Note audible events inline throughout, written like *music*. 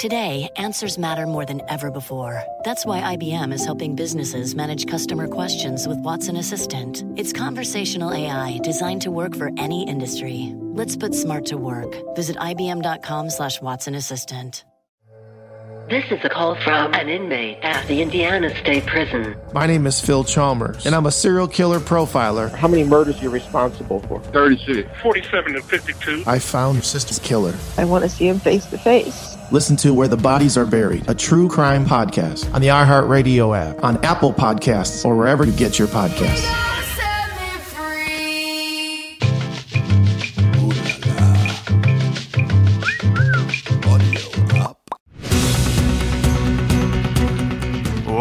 Today, answers matter more than ever before. That's why IBM is helping businesses manage customer questions with Watson Assistant. It's conversational AI designed to work for any industry. Let's put smart to work. Visit IBM.com slash Watson Assistant. This is a call from an inmate at the Indiana State Prison. My name is Phil Chalmers, and I'm a serial killer profiler. How many murders are you're responsible for? 36. 47 to 52. I found your sister's killer. I want to see him face to face. Listen to Where the Bodies Are Buried, a true crime podcast on the iHeartRadio app, on Apple Podcasts, or wherever you get your podcasts.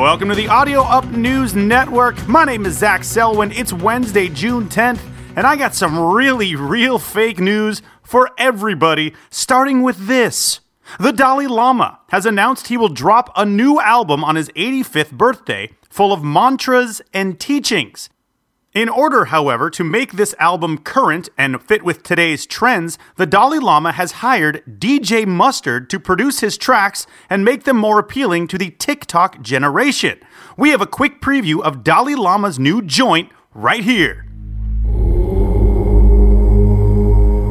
Welcome to the Audio Up News Network. My name is Zach Selwyn. It's Wednesday, June 10th, and I got some really real fake news for everybody, starting with this. The Dalai Lama has announced he will drop a new album on his 85th birthday full of mantras and teachings. In order, however, to make this album current and fit with today's trends, the Dalai Lama has hired DJ Mustard to produce his tracks and make them more appealing to the TikTok generation. We have a quick preview of Dalai Lama's new joint right here.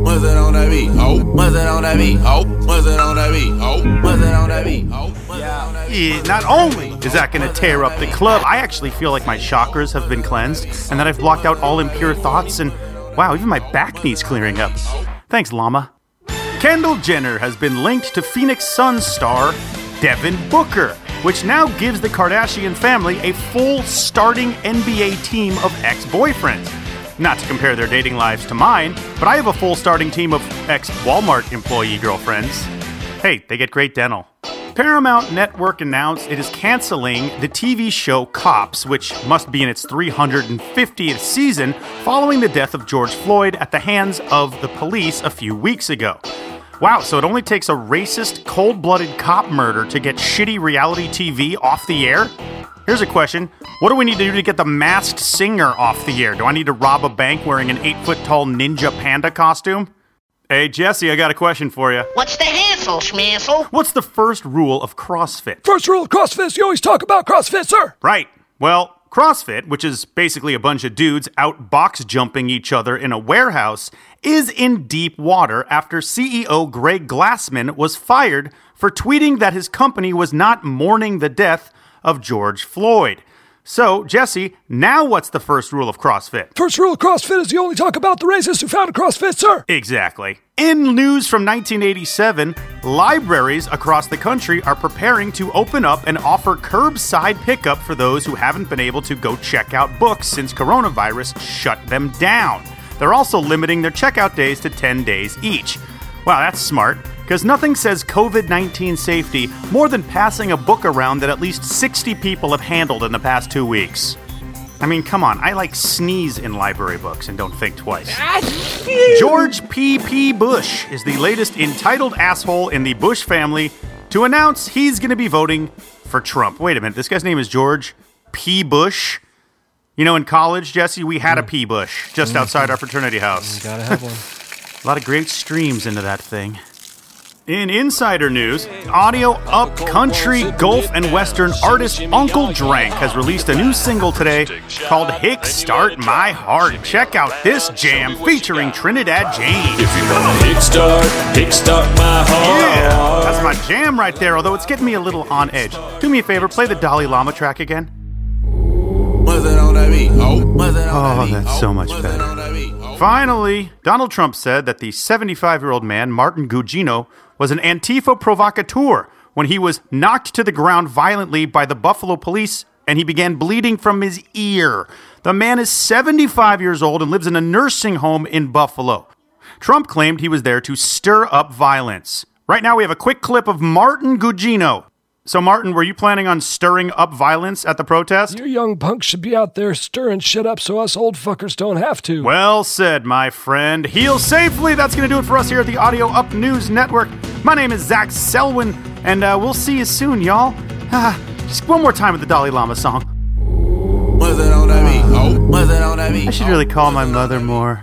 What's it on that beat? Oh, what's it on that beat? Oh, what's it on that beat? Oh, what's it on that beat? Oh, what's not only is that going to tear up the club, I actually feel like my chakras have been cleansed and that I've blocked out all impure thoughts, and wow, even my back needs clearing up. Thanks, Llama. Kendall Jenner has been linked to Phoenix Suns star Devin Booker, which now gives the Kardashian family a full starting NBA team of ex boyfriends. Not to compare their dating lives to mine, but I have a full starting team of ex Walmart employee girlfriends. Hey, they get great dental. Paramount Network announced it is canceling the TV show Cops, which must be in its 350th season following the death of George Floyd at the hands of the police a few weeks ago. Wow, so it only takes a racist, cold blooded cop murder to get shitty reality TV off the air? Here's a question What do we need to do to get the masked singer off the air? Do I need to rob a bank wearing an 8 foot tall ninja panda costume? Hey, Jesse, I got a question for you. What's the hassle, schmassle? What's the first rule of CrossFit? First rule of CrossFit is you always talk about CrossFit, sir. Right. Well, CrossFit, which is basically a bunch of dudes out box jumping each other in a warehouse, is in deep water after CEO Greg Glassman was fired for tweeting that his company was not mourning the death of George Floyd. So, Jesse, now what's the first rule of CrossFit? First rule of CrossFit is you only talk about the racist who founded CrossFit, sir. Exactly. In news from 1987, libraries across the country are preparing to open up and offer curbside pickup for those who haven't been able to go check out books since coronavirus shut them down. They're also limiting their checkout days to 10 days each. Wow, that's smart, because nothing says COVID 19 safety more than passing a book around that at least 60 people have handled in the past two weeks. I mean, come on, I like sneeze in library books and don't think twice. *laughs* George P. P. Bush is the latest entitled asshole in the Bush family to announce he's going to be voting for Trump. Wait a minute, this guy's name is George P. Bush. You know, in college, Jesse, we had a P. Bush just mm. outside our fraternity house. Gotta have one. *laughs* A lot of great streams into that thing. In insider news, audio up country, golf, and western artist Uncle Drank has released a new single today called Hick Start My Heart. Check out this jam featuring Trinidad James. If you wanna hick start, hick start my heart. Yeah, that's my jam right there, although it's getting me a little on edge. Do me a favor, play the Dalai Lama track again. What's it on that beat? Oh, what's Oh, that's so much better. Finally, Donald Trump said that the 75 year old man, Martin Gugino, was an Antifa provocateur when he was knocked to the ground violently by the Buffalo police and he began bleeding from his ear. The man is 75 years old and lives in a nursing home in Buffalo. Trump claimed he was there to stir up violence. Right now, we have a quick clip of Martin Gugino. So, Martin, were you planning on stirring up violence at the protest? You young punks should be out there stirring shit up so us old fuckers don't have to. Well said, my friend. Heal safely. That's going to do it for us here at the Audio Up News Network. My name is Zach Selwyn, and uh, we'll see you soon, y'all. Ah, *laughs* just one more time with the Dalai Lama song. What's that on that beat? Oh, what's that on that beat? I should really call my mother more.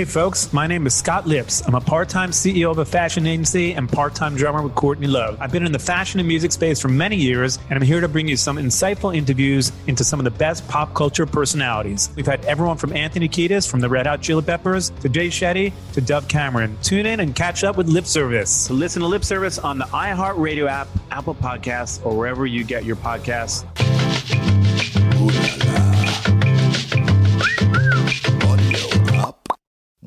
Hey folks, my name is Scott Lipps. I'm a part-time CEO of a fashion agency and part-time drummer with Courtney Love. I've been in the fashion and music space for many years, and I'm here to bring you some insightful interviews into some of the best pop culture personalities. We've had everyone from Anthony Kiedis from the Red Hot Chili Peppers to Jay Shetty to Dove Cameron. Tune in and catch up with Lip Service. Listen to Lip Service on the iHeartRadio app, Apple Podcasts, or wherever you get your podcasts.